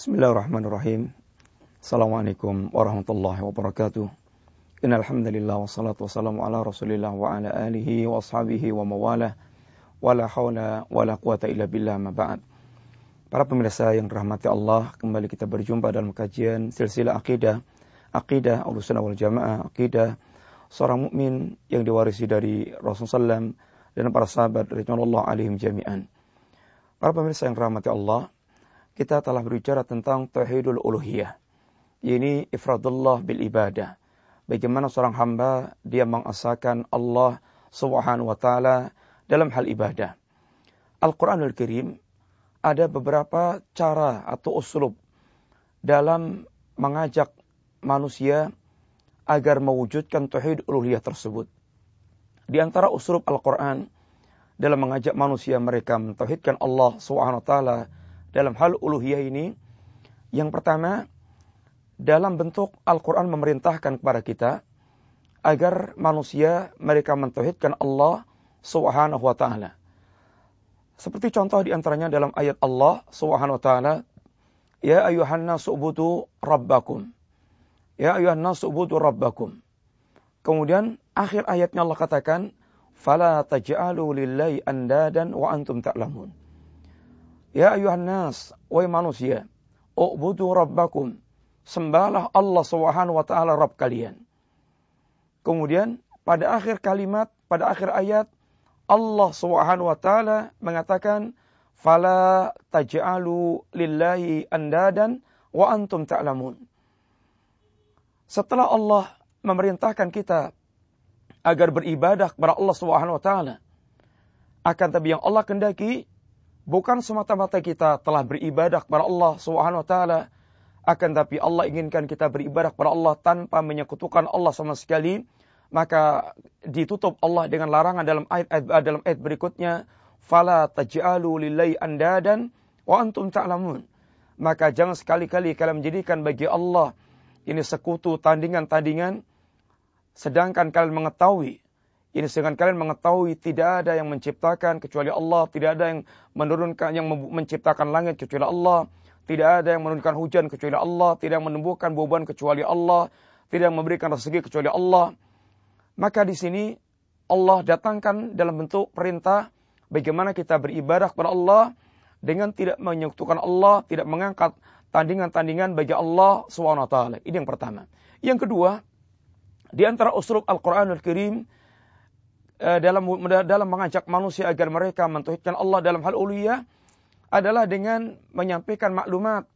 Bismillahirrahmanirrahim. Assalamualaikum warahmatullahi wabarakatuh. Innal hamdalillah wassalatu wassalamu ala Rasulillah wa ala alihi wa ashabihi wa mawalah. Wala haula wala quwata illa billah ma ba'd. Para pemirsa yang dirahmati Allah, kembali kita berjumpa dalam kajian silsilah akidah, akidah Ahlussunnah wal Jamaah, akidah seorang mukmin yang diwarisi dari Rasulullah SAW dan para sahabat radhiyallahu alaihim jami'an. Para pemirsa yang dirahmati Allah, kita telah berbicara tentang tauhidul uluhiyah. Ini ifradullah bil ibadah. Bagaimana seorang hamba dia mengasakan Allah Subhanahu wa taala dalam hal ibadah. Al-Qur'anul Karim ada beberapa cara atau uslub dalam mengajak manusia agar mewujudkan tauhid uluhiyah tersebut. Di antara uslub Al-Qur'an dalam mengajak manusia mereka mentauhidkan Allah Subhanahu wa taala dalam hal uluhiyah ini yang pertama dalam bentuk Al-Quran memerintahkan kepada kita agar manusia mereka mentauhidkan Allah Subhanahu wa taala. Seperti contoh di antaranya dalam ayat Allah Subhanahu wa taala, "Ya ayuhan nasu rabbakum." Ya ayuhan nasu rabbakum. Kemudian akhir ayatnya Allah katakan, "Fala taj'alu lillahi andadan wa antum ta'lamun." Ya ayuhan nas, wahai manusia, ubudu rabbakum. Sembahlah Allah Subhanahu wa taala Rabb kalian. Kemudian pada akhir kalimat, pada akhir ayat Allah Subhanahu wa taala mengatakan fala taj'alu lillahi andadan wa antum ta'lamun. Setelah Allah memerintahkan kita agar beribadah kepada Allah Subhanahu wa taala, akan tapi yang Allah kendaki Bukan semata-mata kita telah beribadah kepada Allah Subhanahu wa taala, akan tapi Allah inginkan kita beribadah kepada Allah tanpa menyekutukan Allah sama sekali, maka ditutup Allah dengan larangan dalam ayat, ayat dalam ayat berikutnya, fala taj'alu lillahi andadan wa antum ta'lamun. Maka jangan sekali-kali kalian menjadikan bagi Allah ini sekutu tandingan-tandingan sedangkan kalian mengetahui ini dengan kalian mengetahui tidak ada yang menciptakan kecuali Allah, tidak ada yang menurunkan yang menciptakan langit kecuali Allah, tidak ada yang menurunkan hujan kecuali Allah, tidak yang menumbuhkan beban kecuali Allah, tidak yang memberikan rezeki kecuali Allah. Maka di sini Allah datangkan dalam bentuk perintah bagaimana kita beribadah kepada Allah dengan tidak menyekutukan Allah, tidak mengangkat tandingan-tandingan bagi Allah SWT. Ini yang pertama. Yang kedua, di antara uslub Al-Quranul Karim, dalam dalam mengajak manusia agar mereka mentauhidkan Allah dalam hal uluhiyah adalah dengan menyampaikan maklumat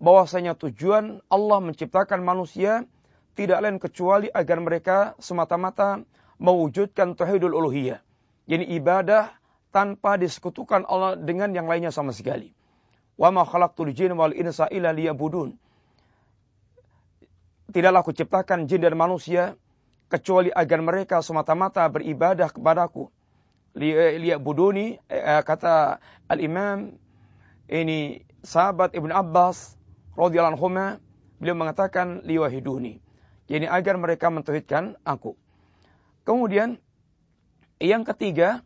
bahwasanya tujuan Allah menciptakan manusia tidak lain kecuali agar mereka semata-mata mewujudkan tauhidul uluhiyah. Jadi ibadah tanpa disekutukan Allah dengan yang lainnya sama sekali. Wa ma khalaqtul jinna wal insa illa liya'budun. Tidaklah aku ciptakan jin dan manusia kecuali agar mereka semata-mata beribadah kepadaku. Lihat buduni eh, kata al-Imam ini sahabat Ibn Abbas radhiyallahu anhu beliau mengatakan liwahiduni. Jadi agar mereka mentauhidkan aku. Kemudian yang ketiga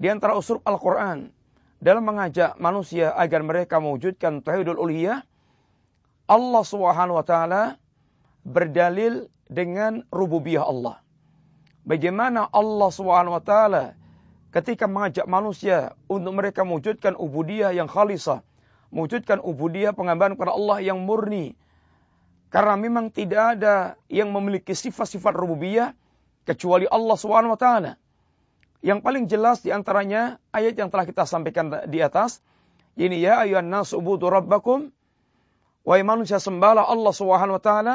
di antara usul Al-Qur'an dalam mengajak manusia agar mereka mewujudkan tauhidul uluhiyah Allah Subhanahu wa taala berdalil dengan rububiyah Allah. Bagaimana Allah Subhanahu wa taala ketika mengajak manusia untuk mereka mewujudkan ubudiyah yang khalisah, mewujudkan ubudiyah pengambahan kepada Allah yang murni. Karena memang tidak ada yang memiliki sifat-sifat rububiyah kecuali Allah Subhanahu wa taala. Yang paling jelas di antaranya ayat yang telah kita sampaikan di atas. Ini ya ayuhan nas ubudu rabbakum. Wahai manusia sembahlah Allah Subhanahu wa taala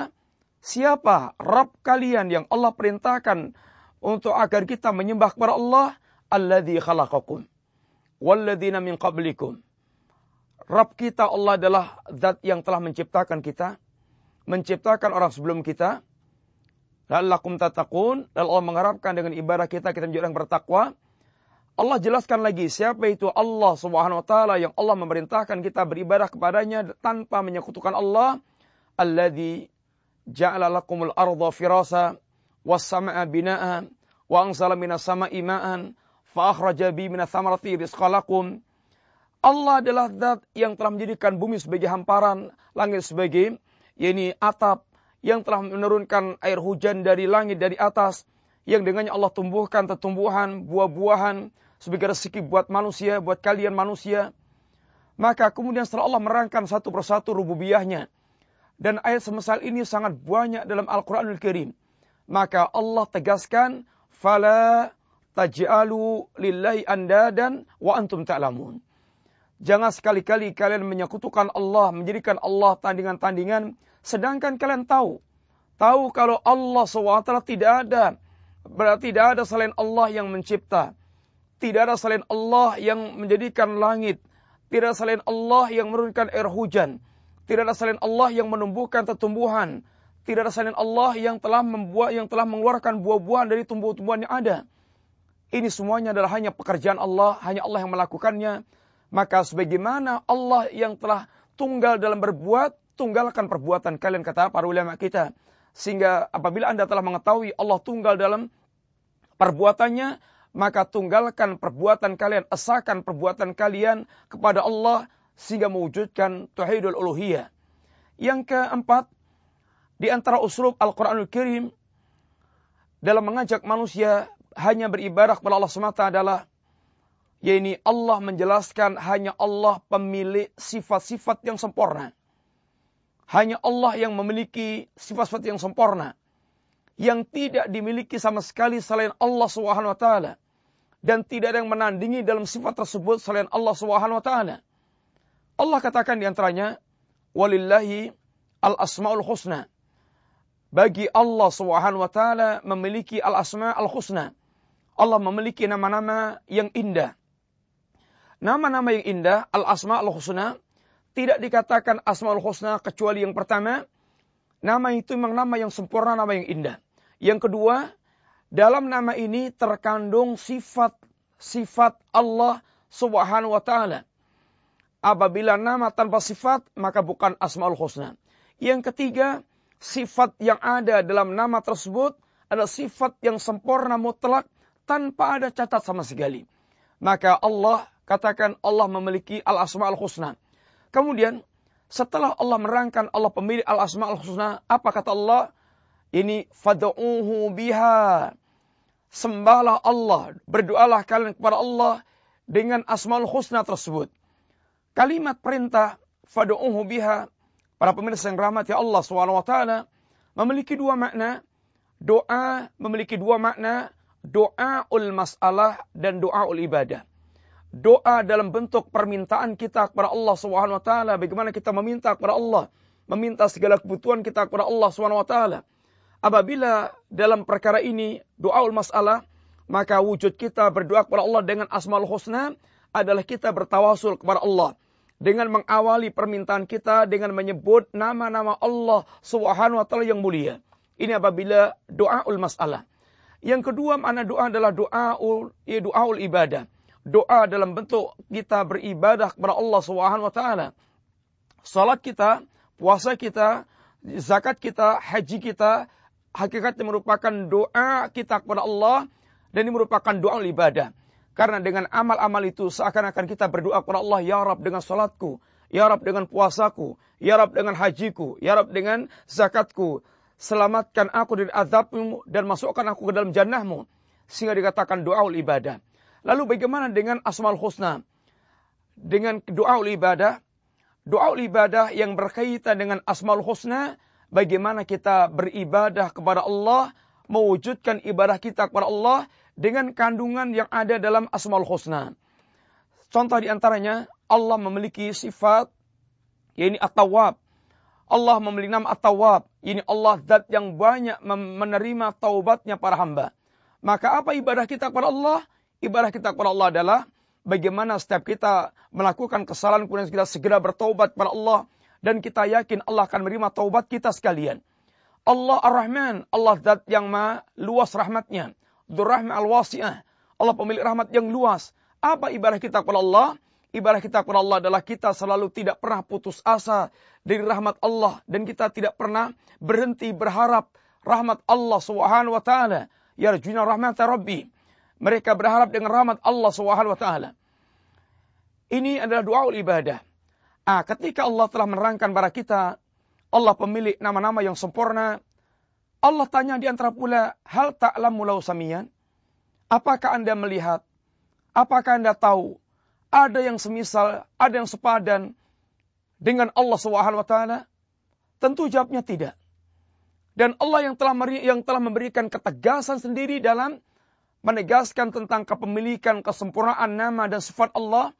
Siapa Rabb kalian yang Allah perintahkan untuk agar kita menyembah kepada Allah? Alladhi khalaqakum. Walladhina min qablikum. Rabb kita Allah adalah zat yang telah menciptakan kita. Menciptakan orang sebelum kita. La'allakum tatakun. Dan Allah mengharapkan dengan ibadah kita, kita menjadi orang bertakwa. Allah jelaskan lagi siapa itu Allah subhanahu wa ta'ala yang Allah memerintahkan kita beribadah kepadanya tanpa menyekutukan Allah. Alladhi ja'ala lakumul arda firasa was sama'a bina'a wa anzala minas sama'i ma'an fa akhraja bi minas thamarati rizqalakum Allah adalah zat yang telah menjadikan bumi sebagai hamparan, langit sebagai yakni atap yang telah menurunkan air hujan dari langit dari atas yang dengannya Allah tumbuhkan tumbuhan, buah-buahan sebagai rezeki buat manusia, buat kalian manusia. Maka kemudian setelah Allah merangkan satu persatu rububiyahnya dan ayat semisal ini sangat banyak dalam Al-Qur'anul Karim. Maka Allah tegaskan fala taj'alu lillahi andadan wa antum ta'lamun. Jangan sekali-kali kalian menyekutukan Allah, menjadikan Allah tandingan-tandingan, sedangkan kalian tahu. Tahu kalau Allah SWT tidak ada. Berarti tidak ada selain Allah yang mencipta. Tidak ada selain Allah yang menjadikan langit. Tidak ada selain Allah yang menurunkan air hujan. Tidak ada selain Allah yang menumbuhkan tumbuhan. Tidak ada selain Allah yang telah membuat yang telah mengeluarkan buah-buahan dari tumbuh-tumbuhan yang ada. Ini semuanya adalah hanya pekerjaan Allah, hanya Allah yang melakukannya maka sebagaimana Allah yang telah tunggal dalam berbuat, tunggalkan perbuatan kalian kata para ulama kita. Sehingga apabila Anda telah mengetahui Allah tunggal dalam perbuatannya, maka tunggalkan perbuatan kalian, esakan perbuatan kalian kepada Allah sehingga mewujudkan tauhidul uluhiyah. Yang keempat, di antara uslub Al-Quranul Karim dalam mengajak manusia hanya beribadah kepada Allah semata adalah yaitu Allah menjelaskan hanya Allah pemilik sifat-sifat yang sempurna. Hanya Allah yang memiliki sifat-sifat yang sempurna. Yang tidak dimiliki sama sekali selain Allah Subhanahu wa taala. Dan tidak ada yang menandingi dalam sifat tersebut selain Allah Subhanahu wa taala. Allah katakan di antaranya, "Walillahi al-asmaul husna." Bagi Allah Subhanahu wa taala memiliki al-asma al-husna. Allah memiliki nama-nama yang indah. Nama-nama yang indah, al-asma al-husna, tidak dikatakan asma al-husna kecuali yang pertama, nama itu memang nama yang sempurna, nama yang indah. Yang kedua, dalam nama ini terkandung sifat-sifat Allah subhanahu wa ta'ala. Apabila nama tanpa sifat, maka bukan asma'ul husna. Yang ketiga, sifat yang ada dalam nama tersebut adalah sifat yang sempurna mutlak tanpa ada catat sama sekali. Maka Allah katakan Allah memiliki al-asma al-husna. Kemudian setelah Allah merangkan Allah pemilik al-asma al-husna, apa kata Allah? Ini fad'uhu biha. Sembahlah Allah, berdoalah kalian kepada Allah dengan asmaul husna tersebut. Kalimat perintah fad'uhu biha para pemirsa yang rahmati Allah SWT memiliki dua makna. Doa memiliki dua makna, doa ul masalah dan doa ul ibadah doa dalam bentuk permintaan kita kepada Allah Subhanahu wa taala, bagaimana kita meminta kepada Allah, meminta segala kebutuhan kita kepada Allah Subhanahu wa taala. Apabila dalam perkara ini doaul masalah, maka wujud kita berdoa kepada Allah dengan asmaul husna adalah kita bertawasul kepada Allah dengan mengawali permintaan kita dengan menyebut nama-nama Allah Subhanahu wa taala yang mulia. Ini apabila doaul masalah. Yang kedua makna doa adalah doaul ya doaul ibadah doa dalam bentuk kita beribadah kepada Allah Subhanahu wa taala. Salat kita, puasa kita, zakat kita, haji kita hakikatnya merupakan doa kita kepada Allah dan ini merupakan doa ibadah. Karena dengan amal-amal itu seakan-akan kita berdoa kepada Allah, Ya Rab dengan salatku, Ya Rab dengan puasaku, Ya Rab dengan hajiku, Ya Rab dengan zakatku. Selamatkan aku dari azabmu dan masukkan aku ke dalam jannahmu. Sehingga dikatakan doa ibadah. Lalu bagaimana dengan asmal husna? Dengan doa ibadah, doa ibadah yang berkaitan dengan asmal husna, bagaimana kita beribadah kepada Allah, mewujudkan ibadah kita kepada Allah dengan kandungan yang ada dalam asmal husna. Contoh di antaranya, Allah memiliki sifat, yaitu at-tawab. Allah memiliki nama at-tawab. Ini Allah zat yang banyak menerima taubatnya para hamba. Maka apa ibadah kita kepada Allah? Ibadah kita kepada Allah adalah bagaimana setiap kita melakukan kesalahan kemudian kita segera bertobat kepada Allah dan kita yakin Allah akan menerima taubat kita sekalian. Allah Ar-Rahman, Allah zat yang ma luas rahmatnya. Durrahman al-wasi'ah. Allah pemilik rahmat yang luas. Apa ibadah kita kepada Allah? Ibadah kita kepada Allah adalah kita selalu tidak pernah putus asa dari rahmat Allah dan kita tidak pernah berhenti berharap rahmat Allah Subhanahu wa taala. Yarjuna rahmat Rabbi. Mereka berharap dengan rahmat Allah Subhanahu wa taala. Ini adalah doa ibadah. Ah, ketika Allah telah menerangkan kepada kita, Allah pemilik nama-nama yang sempurna, Allah tanya di antara pula, hal ta'lamu lau samian? Apakah Anda melihat? Apakah Anda tahu? Ada yang semisal, ada yang sepadan dengan Allah Subhanahu wa taala? Tentu jawabnya tidak. Dan Allah yang telah yang telah memberikan ketegasan sendiri dalam menegaskan tentang kepemilikan kesempurnaan nama dan sifat Allah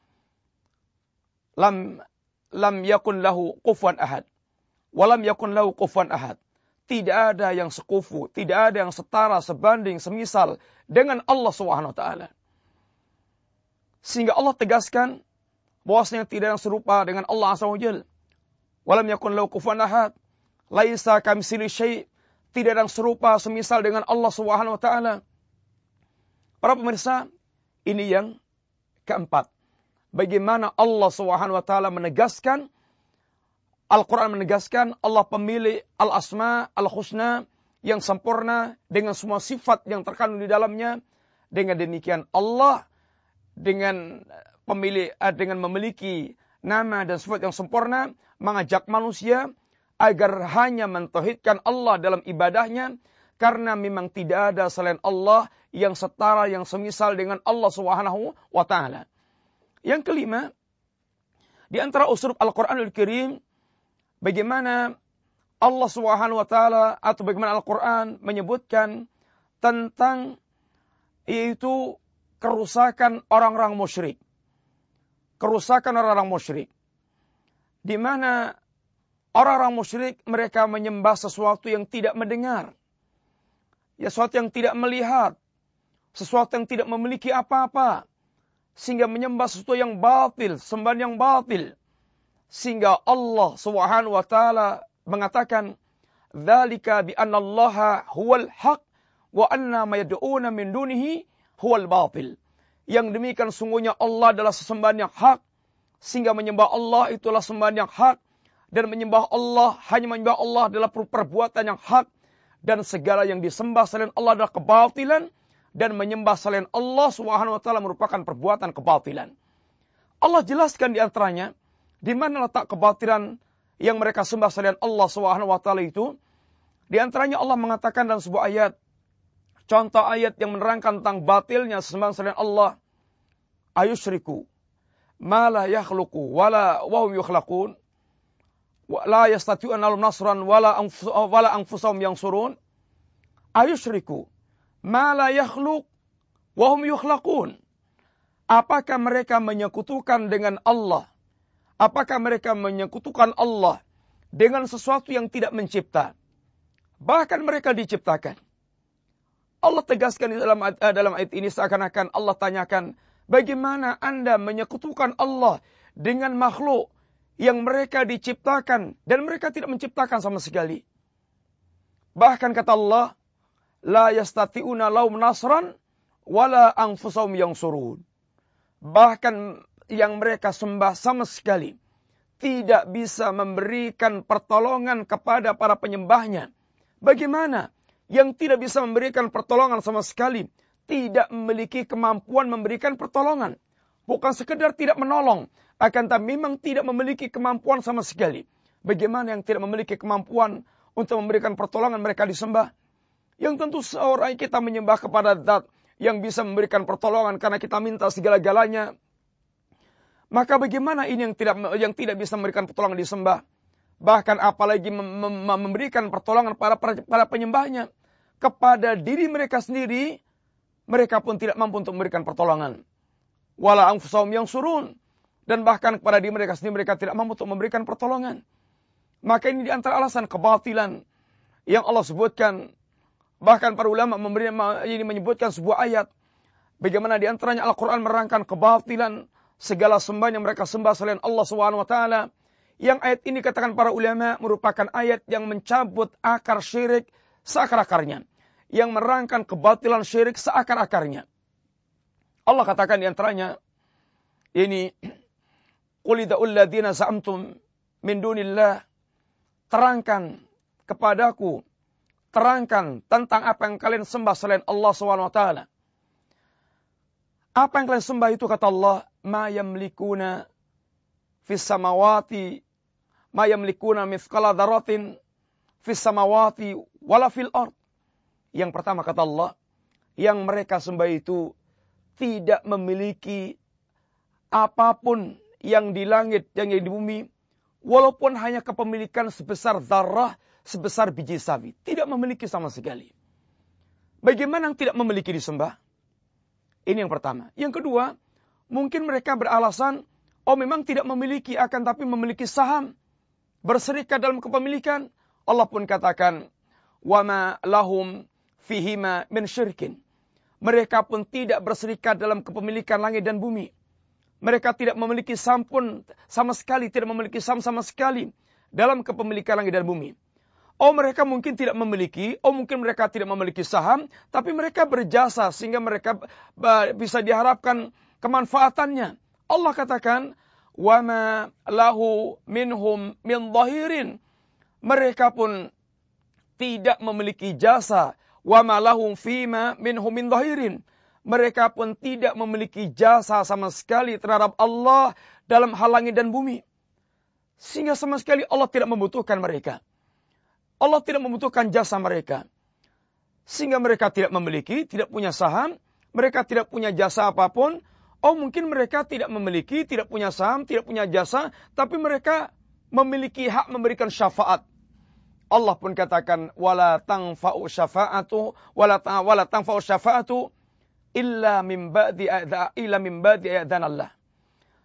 lam lam yakun lahu kufuwan ahad walam yakun lahu kufuwan ahad tidak ada yang sekufu tidak ada yang setara sebanding semisal dengan Allah Subhanahu taala sehingga Allah tegaskan bahwasanya tidak yang serupa dengan Allah Azza wa walam yakun lahu kufuwan ahad laisa kamitsili syai' tidak ada yang serupa semisal dengan Allah Subhanahu wa taala. Para pemirsa, ini yang keempat. Bagaimana Allah Subhanahu wa taala menegaskan Al-Quran menegaskan Allah pemilik al-asma, al-husna yang sempurna dengan semua sifat yang terkandung di dalamnya. Dengan demikian Allah dengan pemilik eh, dengan memiliki nama dan sifat yang sempurna mengajak manusia agar hanya mentauhidkan Allah dalam ibadahnya karena memang tidak ada selain Allah yang setara yang semisal dengan Allah Subhanahu wa taala. Yang kelima, di antara usul Al-Qur'anul Karim bagaimana Allah Subhanahu wa taala atau bagaimana Al-Qur'an menyebutkan tentang yaitu kerusakan orang-orang musyrik. Kerusakan orang-orang musyrik. Di mana Orang-orang musyrik mereka menyembah sesuatu yang tidak mendengar. Ya sesuatu yang tidak melihat. Sesuatu yang tidak memiliki apa-apa. Sehingga menyembah sesuatu yang batil, sembahan yang batil. Sehingga Allah Subhanahu wa taala mengatakan, "Dzalika bi anna Allah huwal haq wa anna ma yad'una min dunihi huwal batil." Yang demikian sungguhnya Allah adalah sesembahan yang hak sehingga menyembah Allah itulah sembahan yang hak dan menyembah Allah hanya menyembah Allah adalah perbuatan yang hak dan segala yang disembah selain Allah adalah kebatilan dan menyembah selain Allah Subhanahu wa taala merupakan perbuatan kebatilan. Allah jelaskan di antaranya di mana letak kebatilan yang mereka sembah selain Allah Subhanahu wa taala itu. Di antaranya Allah mengatakan dalam sebuah ayat contoh ayat yang menerangkan tentang batilnya sembah selain Allah ayusyriku ma la yakhluqu wala wa hum yukhlaqun la yastati'un alum nasran wala wala anfusahum yang surun ayusyriku ma la yakhluq wa hum yukhlaqun. Apakah mereka menyekutukan dengan Allah apakah mereka menyekutukan Allah dengan sesuatu yang tidak mencipta bahkan mereka diciptakan Allah tegaskan di dalam uh, dalam ayat ini seakan-akan Allah tanyakan bagaimana Anda menyekutukan Allah dengan makhluk yang mereka diciptakan dan mereka tidak menciptakan sama sekali. Bahkan kata Allah, la yastati'una laum nasran wala anfusahum yang surun. Bahkan yang mereka sembah sama sekali tidak bisa memberikan pertolongan kepada para penyembahnya. Bagaimana? Yang tidak bisa memberikan pertolongan sama sekali tidak memiliki kemampuan memberikan pertolongan. Bukan sekedar tidak menolong, akan tapi memang tidak memiliki kemampuan sama sekali. Bagaimana yang tidak memiliki kemampuan untuk memberikan pertolongan mereka disembah? Yang tentu seorang kita menyembah kepada zat yang bisa memberikan pertolongan karena kita minta segala-galanya. Maka bagaimana ini yang tidak yang tidak bisa memberikan pertolongan disembah? Bahkan apalagi mem mem memberikan pertolongan para, para penyembahnya kepada diri mereka sendiri, mereka pun tidak mampu untuk memberikan pertolongan. Wala anfusahum yang surun dan bahkan kepada diri mereka sendiri mereka tidak mampu untuk memberikan pertolongan. Maka ini di antara alasan kebatilan yang Allah sebutkan. Bahkan para ulama memberi, ini menyebutkan sebuah ayat. Bagaimana di antaranya Al-Quran merangkan kebatilan segala sembah yang mereka sembah selain Allah SWT. Yang ayat ini katakan para ulama merupakan ayat yang mencabut akar syirik seakar-akarnya. Yang merangkan kebatilan syirik seakar-akarnya. Allah katakan di antaranya ini Qul ida'ul ladina za'amtum min dunillah. Terangkan kepadaku. Terangkan tentang apa yang kalian sembah selain Allah SWT. Apa yang kalian sembah itu kata Allah. Ma yamlikuna fis samawati ma yamlikuna mithqala dzarratin fis samawati wala fil ard. Yang pertama kata Allah, yang mereka sembah itu tidak memiliki apa pun yang di langit yang di bumi walaupun hanya kepemilikan sebesar zarah, sebesar biji sawi, tidak memiliki sama sekali. Bagaimana yang tidak memiliki disembah? Ini yang pertama. Yang kedua, mungkin mereka beralasan, oh memang tidak memiliki akan tapi memiliki saham berserikat dalam kepemilikan, Allah pun katakan, "Wama lahum fihima min syirkin." Mereka pun tidak berserikat dalam kepemilikan langit dan bumi. Mereka tidak memiliki saham pun sama sekali, tidak memiliki saham sama sekali dalam kepemilikan langit dan bumi. Oh mereka mungkin tidak memiliki, oh mungkin mereka tidak memiliki saham, tapi mereka berjasa sehingga mereka bisa diharapkan kemanfaatannya. Allah katakan, wama lahu minhum min zahirin. Mereka pun tidak memiliki jasa. Wama lahum fima minhum min zahirin. Mereka pun tidak memiliki jasa sama sekali terhadap Allah dalam hal dan bumi. Sehingga sama sekali Allah tidak membutuhkan mereka. Allah tidak membutuhkan jasa mereka. Sehingga mereka tidak memiliki, tidak punya saham, mereka tidak punya jasa apa pun, Oh mungkin mereka tidak memiliki, tidak punya saham, tidak punya jasa, tapi mereka memiliki hak memberikan syafaat. Allah pun katakan wala tangfa'u syafa'atu wala ta, wala tangfa'u syafa'atu illa min ba'di illa min ba'di Allah.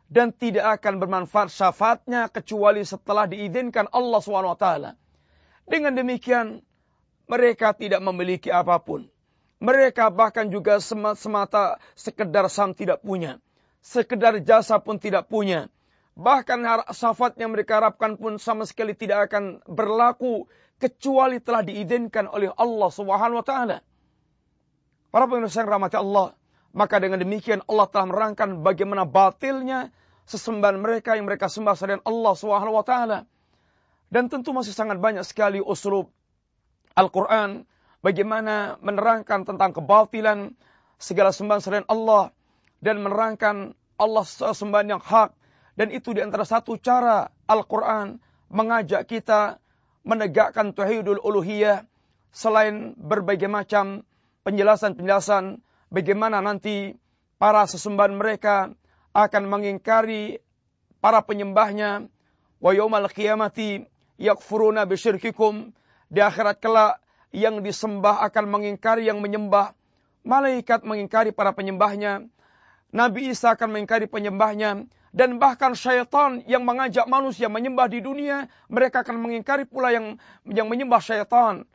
Dan tidak akan bermanfaat syafaatnya kecuali setelah diizinkan Allah SWT. Dengan demikian mereka tidak memiliki apa pun. Mereka bahkan juga semata sekedar sam tidak punya. Sekedar jasa pun tidak punya. Bahkan syafaat yang mereka harapkan pun sama sekali tidak akan berlaku kecuali telah diizinkan oleh Allah Subhanahu wa taala. Para pemirsa yang rahmati Allah, maka dengan demikian Allah telah merangkan bagaimana batilnya sesembahan mereka yang mereka sembah selain Allah Subhanahu wa taala. Dan tentu masih sangat banyak sekali uslub Al-Qur'an bagaimana menerangkan tentang kebatilan segala sembahan selain Allah dan menerangkan Allah sembahan yang hak. Dan itu di antara satu cara Al-Qur'an mengajak kita menegakkan tauhidul uluhiyah selain berbagai macam penjelasan-penjelasan bagaimana nanti para sesembahan mereka akan mengingkari para penyembahnya. Wa yaumal qiyamati yakfuruna bisyirkikum di akhirat kelak yang disembah akan mengingkari yang menyembah. Malaikat mengingkari para penyembahnya. Nabi Isa akan mengingkari penyembahnya. Dan bahkan syaitan yang mengajak manusia menyembah di dunia. Mereka akan mengingkari pula yang yang menyembah syaitan.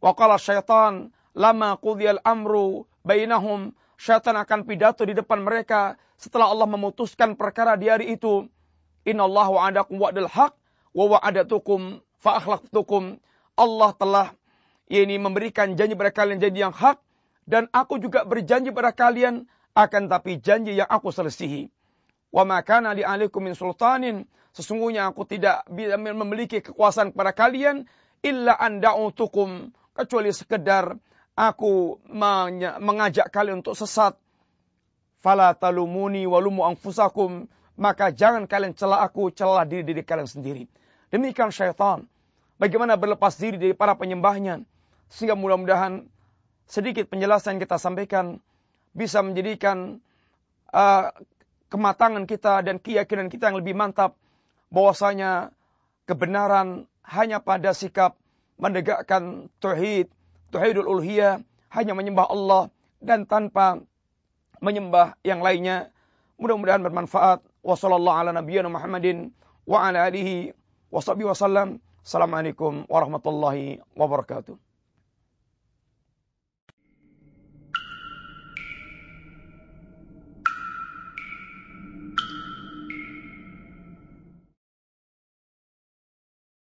Waqala syaitan lama qudiyal amru bainahum. Syaitan akan pidato di depan mereka setelah Allah memutuskan perkara di hari itu. Inna Allah wa'adakum wa'adil haq wa wa'adatukum fa'akhlaqtukum. Allah telah ini memberikan janji pada kalian janji yang hak dan aku juga berjanji pada kalian akan tapi janji yang aku selesihi. Wa makana li min sultanin sesungguhnya aku tidak memiliki kekuasaan kepada kalian illa anda'utukum kecuali sekedar aku mengajak kalian untuk sesat. Fala talumuni walumu anfusakum maka jangan kalian celah aku, celah diri diri kalian sendiri. Demikian syaitan. Bagaimana berlepas diri dari para penyembahnya. Sehingga mudah-mudahan sedikit penjelasan yang kita sampaikan bisa menjadikan uh, kematangan kita dan keyakinan kita yang lebih mantap bahwasanya kebenaran hanya pada sikap menegakkan tauhid, tauhidul uluhiyah, hanya menyembah Allah dan tanpa menyembah yang lainnya. Mudah-mudahan bermanfaat. Wassallallahu warahmatullahi wabarakatuh.